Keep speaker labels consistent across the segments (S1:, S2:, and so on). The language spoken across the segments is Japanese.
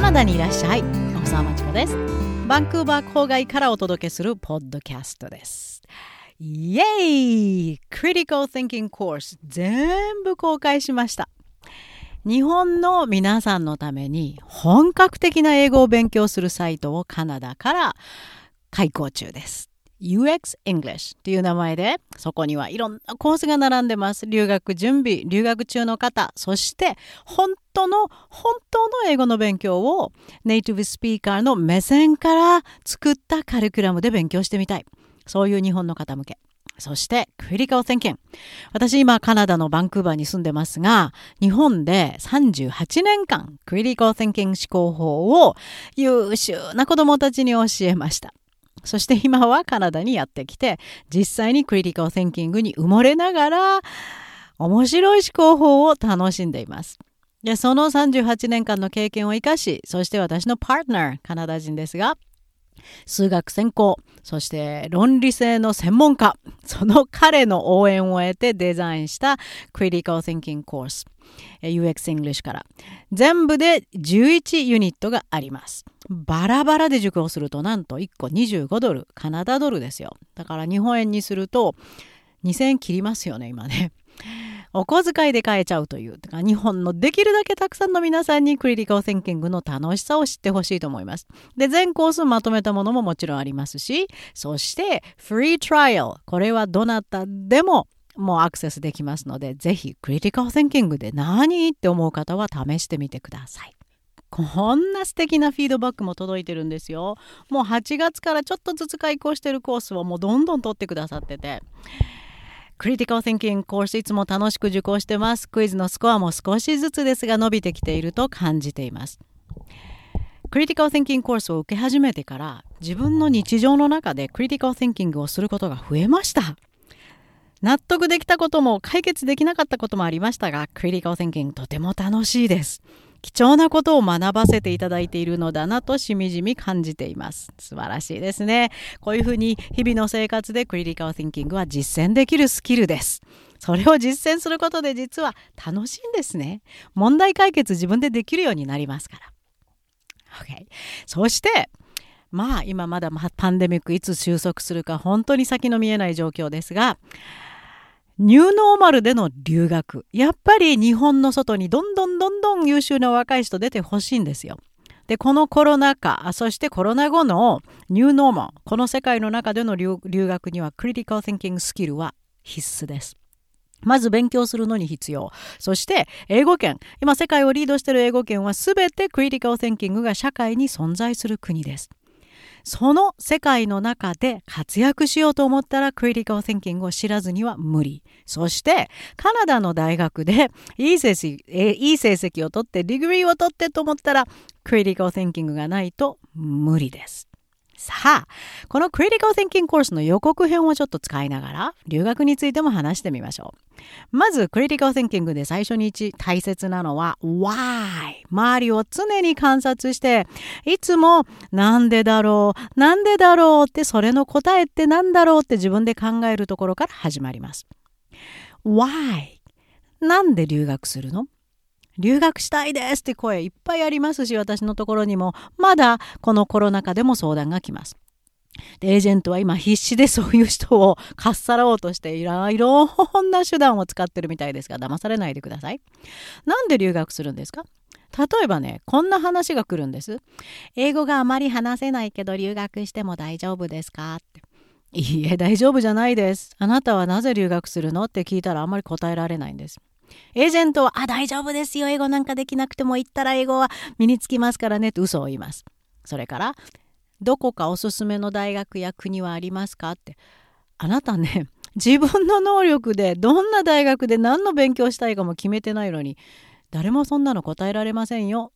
S1: カナダにいらっしゃい。大沢真知子です。バンクーバー郊外からお届けするポッドキャストです。イエーイ！Critical Thinking Course 全部公開しました。日本の皆さんのために本格的な英語を勉強するサイトをカナダから開講中です。UX English という名前でそこにはいろんなコースが並んでます。留学準備留学中の方そして本当の本当の英語の勉強をネイティブスピーカーの目線から作ったカリキュラムで勉強してみたい。そういう日本の方向け。そして、クリカル・テンキン私今カナダのバンクーバーに住んでますが、日本で38年間クリカル・テンキン思考法を優秀な子供たちに教えました。そして今はカナダにやってきて、実際にクリティカル・テンキングに埋もれながら、面白い思考法を楽しんでいます。で、その38年間の経験を生かし、そして私のパートナー、カナダ人ですが、数学専攻、そして論理性の専門家、その彼の応援を得てデザインした Critical Thinking Course、UX English から。全部で11ユニットがあります。バラバラで受講するとなんと1個25ドル、カナダドルですよ。だから日本円にすると2000円切りますよね、今ね。お小遣いで買えちゃうという日本のできるだけたくさんの皆さんにクリティカル・センキングの楽しさを知ってほしいと思います。で全コースまとめたものももちろんありますしそしてフリートライアルこれはどなたでももうアクセスできますのでぜひクリティカル・センキングで何って思う方は試してみてください。こんな素敵なフィードバックも届いてるんですよ。もう8月からちょっとずつ開講してるコースをもうどんどん取ってくださってて。クリティカル・ティンキングコースいつも楽しく受講してます。クイズのスコアも少しずつですが伸びてきていると感じています。クリティカル・ティンキングコースを受け始めてから自分の日常の中でクリティカル・ティンキングをすることが増えました。納得できたことも解決できなかったこともありましたが、クリティカル・ティンキングとても楽しいです。貴重なことを学ばせていただいているのだなとしみじみ感じています。素晴らしいですね。こういうふうに日々の生活でクリティカル・ティンキングは実践できるスキルです。それを実践することで実は楽しいんですね。問題解決自分でできるようになりますから。Okay、そしてまあ今まだパンデミックいつ収束するか本当に先の見えない状況ですがニューノーマルでの留学。やっぱり日本の外にどんどんどんどん優秀な若い人出てほしいんですよ。で、このコロナ禍、そしてコロナ後のニューノーマル、この世界の中での留学にはクリティカル・ティンキングスキルは必須です。まず勉強するのに必要。そして英語圏。今世界をリードしている英語圏は全てクリティカル・ティンキングが社会に存在する国です。その世界の中で活躍しようと思ったらクリティカル・ティンキングを知らずには無理。そしてカナダの大学でいい成績いい成績を取って degree を取ってと思ったら critical thinking がないと無理です。さあ、この Critical Thinking コースの予告編をちょっと使いながら、留学についても話してみましょう。まず、Critical Thinking で最初に一番大切なのは Why? 周りを常に観察して、いつもなんでだろう、なんでだろうって、それの答えってなんだろうって自分で考えるところから始まります。Why? なんで留学するの？留学したいですって声いっぱいありますし私のところにもまだこのコロナ禍でも相談が来ます。でエージェントは今必死でそういう人をかっさらおうとしていろいろな手段を使ってるみたいですが騙されないでください。なんで留学するんですか？例えばねこんな話が来るんです。英語があまり話せないけど留学しても大丈夫ですか？っていいえ大丈夫じゃないです。あなたはなぜ留学するの？って聞いたらあんまり答えられないんです。エージェントは、あ、大丈夫ですよ。英語なんかできなくても言ったら英語は身につきますからねって嘘を言います。それから、どこかおすすめの大学や国はありますかって。あなたね、自分の能力でどんな大学で何の勉強したいかも決めてないのに、誰もそんなの答えられませんよ。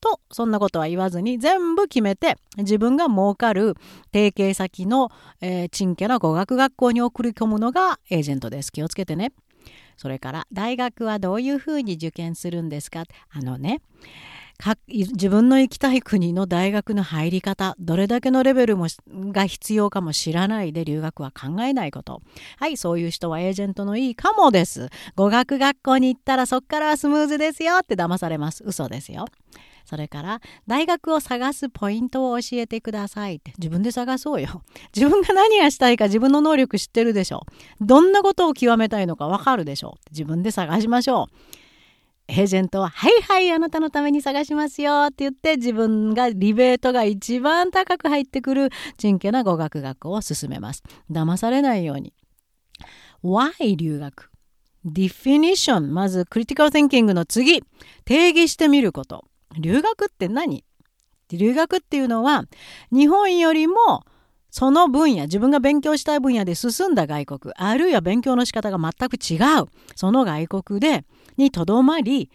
S1: とそんなことは言わずに全部決めて自分が儲かる提携先の、えー、賃家な語学学校に送り込むのがエージェントです。気をつけてね。それから大学はどういうふうに受験するんですか？あのね自分の行きたい国の大学の入り方どれだけのレベルもが必要かも知らないで留学は考えないこと。はいそういう人はエージェントのいいかもです。語学学校に行ったらそっからはスムーズですよって騙されます。嘘ですよ。それから大学を探すポイントを教えてください。って自分で探そうよ。自分が何がしたいか自分の能力知ってるでしょどんなことを極めたいのかわかるでしょ自分で探しましょう。エージェントは「はいはいあなたのために探しますよ」って言って自分がリベートが一番高く入ってくるちんけな語学学校を進めます。騙されないように。Why 留学。Definition まずクリティカル・テンキングの次。定義してみること。留学って何？留学っていうのは日本よりもその分野自分が勉強したい分野で進んだ外国あるいは勉強の仕方が全く違うその外国でにとどまり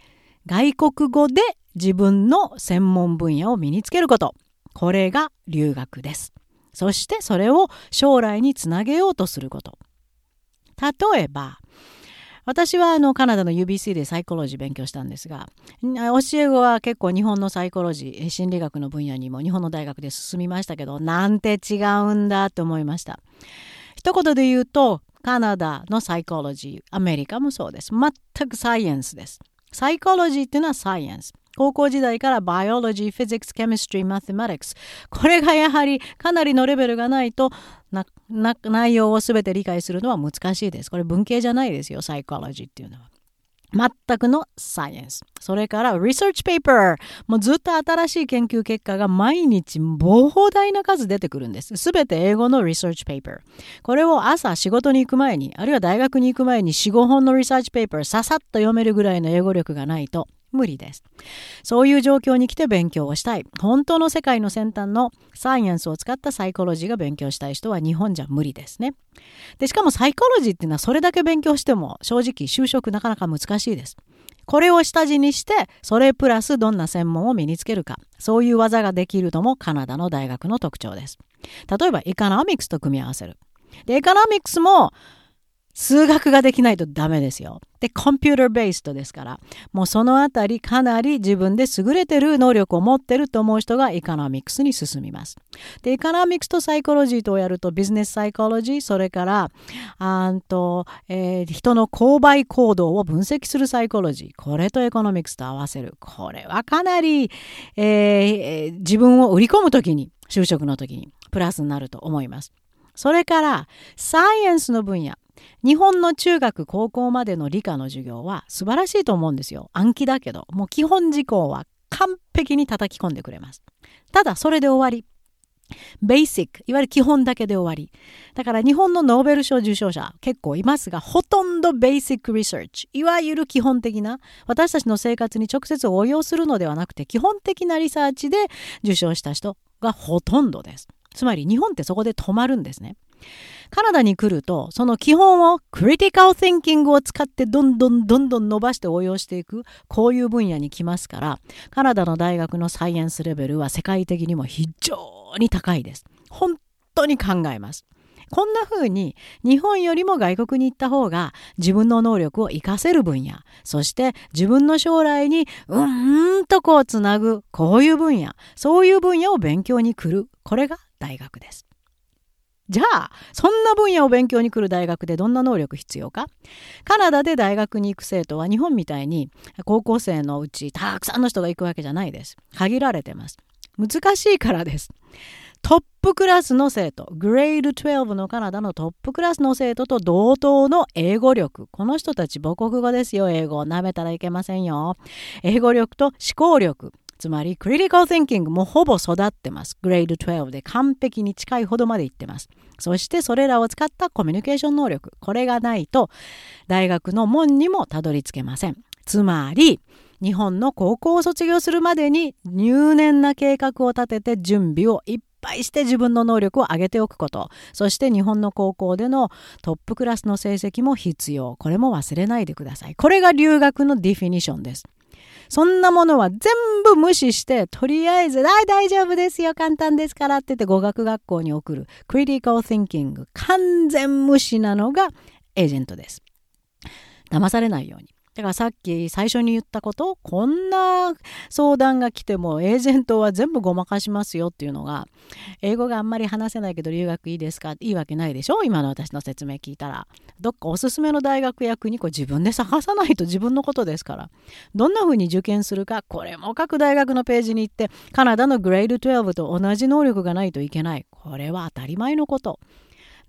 S1: 外国語で自分の専門分野を身につけること。これが留学です。そしてそれを将来につなげようとすること。例えば私はあのカナダの UBC でサイコロジー勉強したんですが教え子は結構日本のサイコロジー心理学の分野にも日本の大学で進みましたけどなんて違うんだと思いました。一言で言うとカナダのサイコロジーアメリカもそうです。全くサイエンスです。サイコロジーっていうのはサイエンス。高校時代から biology、physics、chemistry、mathematics。これがやはりかなりのレベルがないと内容を全て理解するのは難しいです。これ文系じゃないですよ、サイコロジーっていうのは。全くのサイエンス。それから、リサーチペーパー。もうずっと新しい研究結果が毎日膨大な数出てくるんです。すべて英語のリサーチペーパー。これを朝仕事に行く前に、あるいは大学に行く前に4、5本のリサーチペーパーささっと読めるぐらいの英語力がないと無理です。そういう状況に来て勉強をしたい。本当の世界の先端のサイエンスを使ったサイコロジーが勉強したい人は日本じゃ無理ですね。で、しかもサイコロジーっていうのはそれだけ勉強しても正直就職なかなか難しいです。これを下地にして、それプラスどんな専門を身につけるか。そういう技ができるのもカナダの大学の特徴です。例えば、 economics と組み合わせる。で、 economics も数学ができないとダメですよ。で、 computer-based ですから、もうそのあたりかなり自分で優れてる能力を持ってると思う人が economics に進みます。で、 economics と psychology とやると business psychology、それから、あんと、えー、人の購買行動を分析するサイコロジー、これと economics と合わせる。これはかなり、えー、自分を売り込むときに、就職の時にプラスになると思います。それから、サイエンスの分野。日本の中学高校までの理科の授業は素晴らしいと思うんですよ。暗記だけどもう基本事項は完璧に叩き込んでくれます。ただそれで終わり。ベーシックいわゆる基本だけで終わり。だから日本のノーベル賞受賞者結構いますがほとんどベーシックリサーチいわゆる基本的な私たちの生活に直接応用するのではなくて基本的なリサーチで受賞した人がほとんどです。つまり日本ってそこで止まるんですね。カナダに来ると、その基本をクリティカル・ティンキングを使ってどんどんどんどん伸ばして応用していく、こういう分野に来ますから、カナダの大学のサイエンスレベルは世界的にも非常に高いです。本当に考えます。こんな風に日本よりも外国に行った方が自分の能力を活かせる分野、そして自分の将来にうーんとこうつなぐ、こういう分野、そういう分野を勉強に来る。これが大学です。じゃあそんな分野を勉強に来る大学でどんな能力必要か？カナダで大学に行く生徒は日本みたいに高校生のうちたくさんの人が行くわけじゃないです。限られてます。難しいからです。トップクラスの生徒グレード12のカナダのトップクラスの生徒と同等の英語力。この人たち母国語ですよ。英語を舐めたらいけませんよ。英語力と思考力。つまり、クリティカル・ティンキングもほぼ育ってます。グレード12で完璧に近いほどまでいってます。そしてそれらを使ったコミュニケーション能力。これがないと、大学の門にもたどり着けません。つまり、日本の高校を卒業するまでに入念な計画を立てて準備をいっぱいして自分の能力を上げておくことそして日本の高校でのトップクラスの成績も必要これも忘れないでくださいこれが留学のディフィニションですそんなものは全部無視して、とりあえず、あ大丈夫ですよ、簡単ですからって言って語学学校に送る、クリティカル・ティンキング、完全無視なのがエージェントです。騙されないように。だからさっき最初に言ったことこんな相談が来てもエージェントは全部ごまかしますよっていうのが英語があんまり話せないけど留学いいですか？いいわけないでしょ？今の私の説明聞いたら。どっかおすすめの大学や国こ自分で探さないと自分のことですから。どんな風に受験するか？これも各大学のページに行ってカナダのグレード12と同じ能力がないといけない。これは当たり前のこと。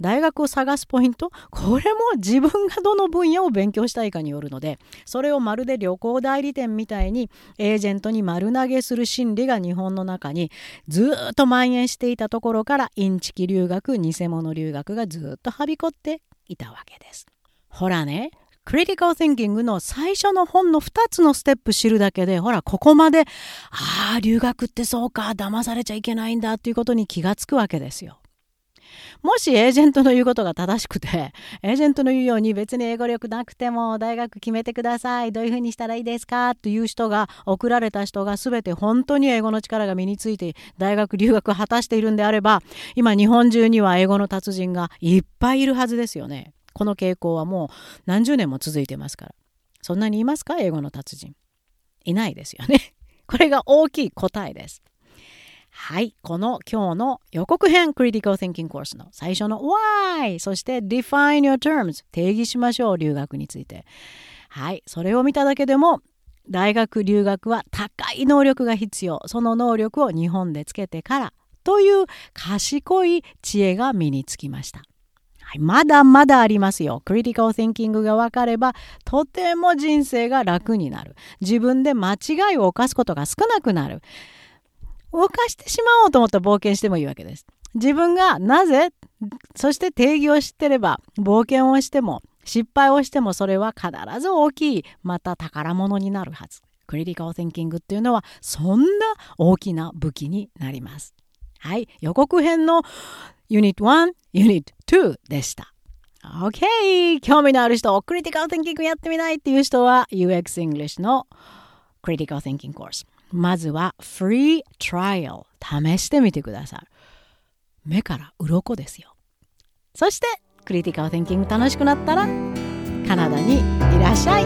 S1: 大学を探すポイント？これも自分がどの分野を勉強したいかによるのでそれをまるで旅行代理店みたいにエージェントに丸投げする心理が日本の中にずっと蔓延していたところからインチキ留学偽物留学がずっとはびこっていたわけです。ほらねクリティカル・ティンキングの最初の本の2つのステップ知るだけでほらここまでああ留学ってそうか騙されちゃいけないんだっていうことに気がつくわけですよ。もしエージェントの言うことが正しくて エージェントの言うように別に英語力なくても大学決めてください。どういうふうにしたらいいですか？という人が送られた人が全て本当に英語の力が身について大学留学果たしているんであれば今日本中には英語の達人がいっぱいいるはずですよね。この傾向はもう何十年も続いてますから。そんなにいますか？英語の達人。いないですよね。これが大きい答えです。はい。この今日の予告編 Critical Thinking Course の最初の Why そして Define Your Terms 定義しましょう留学について。はい。それを見ただけでも大学留学は高い能力が必要。その能力を日本でつけてからという賢い知恵が身につきました。はい、まだまだありますよ。クリティカル・ティンキングが分かればとても人生が楽になる。自分で間違いを犯すことが少なくなる。犯してしまおうと思ったら冒険してもいいわけです。自分がなぜそして定義を知ってれば冒険をしても失敗をしてもそれは必ず大きいまた宝物になるはず。クリティカル・テンキングっていうのはそんな大きな武器になります。はい、予告編のユニット1、ユニット2でした。OK! 興味のある人、クリティカル・テンキングやってみないっていう人は UX English のクリティカル・ティンキングコース。まずは Free Trial 試してみてください。目から鱗ですよ。そしてクリティカル・ティンキング楽しくなったらカナダにいらっしゃい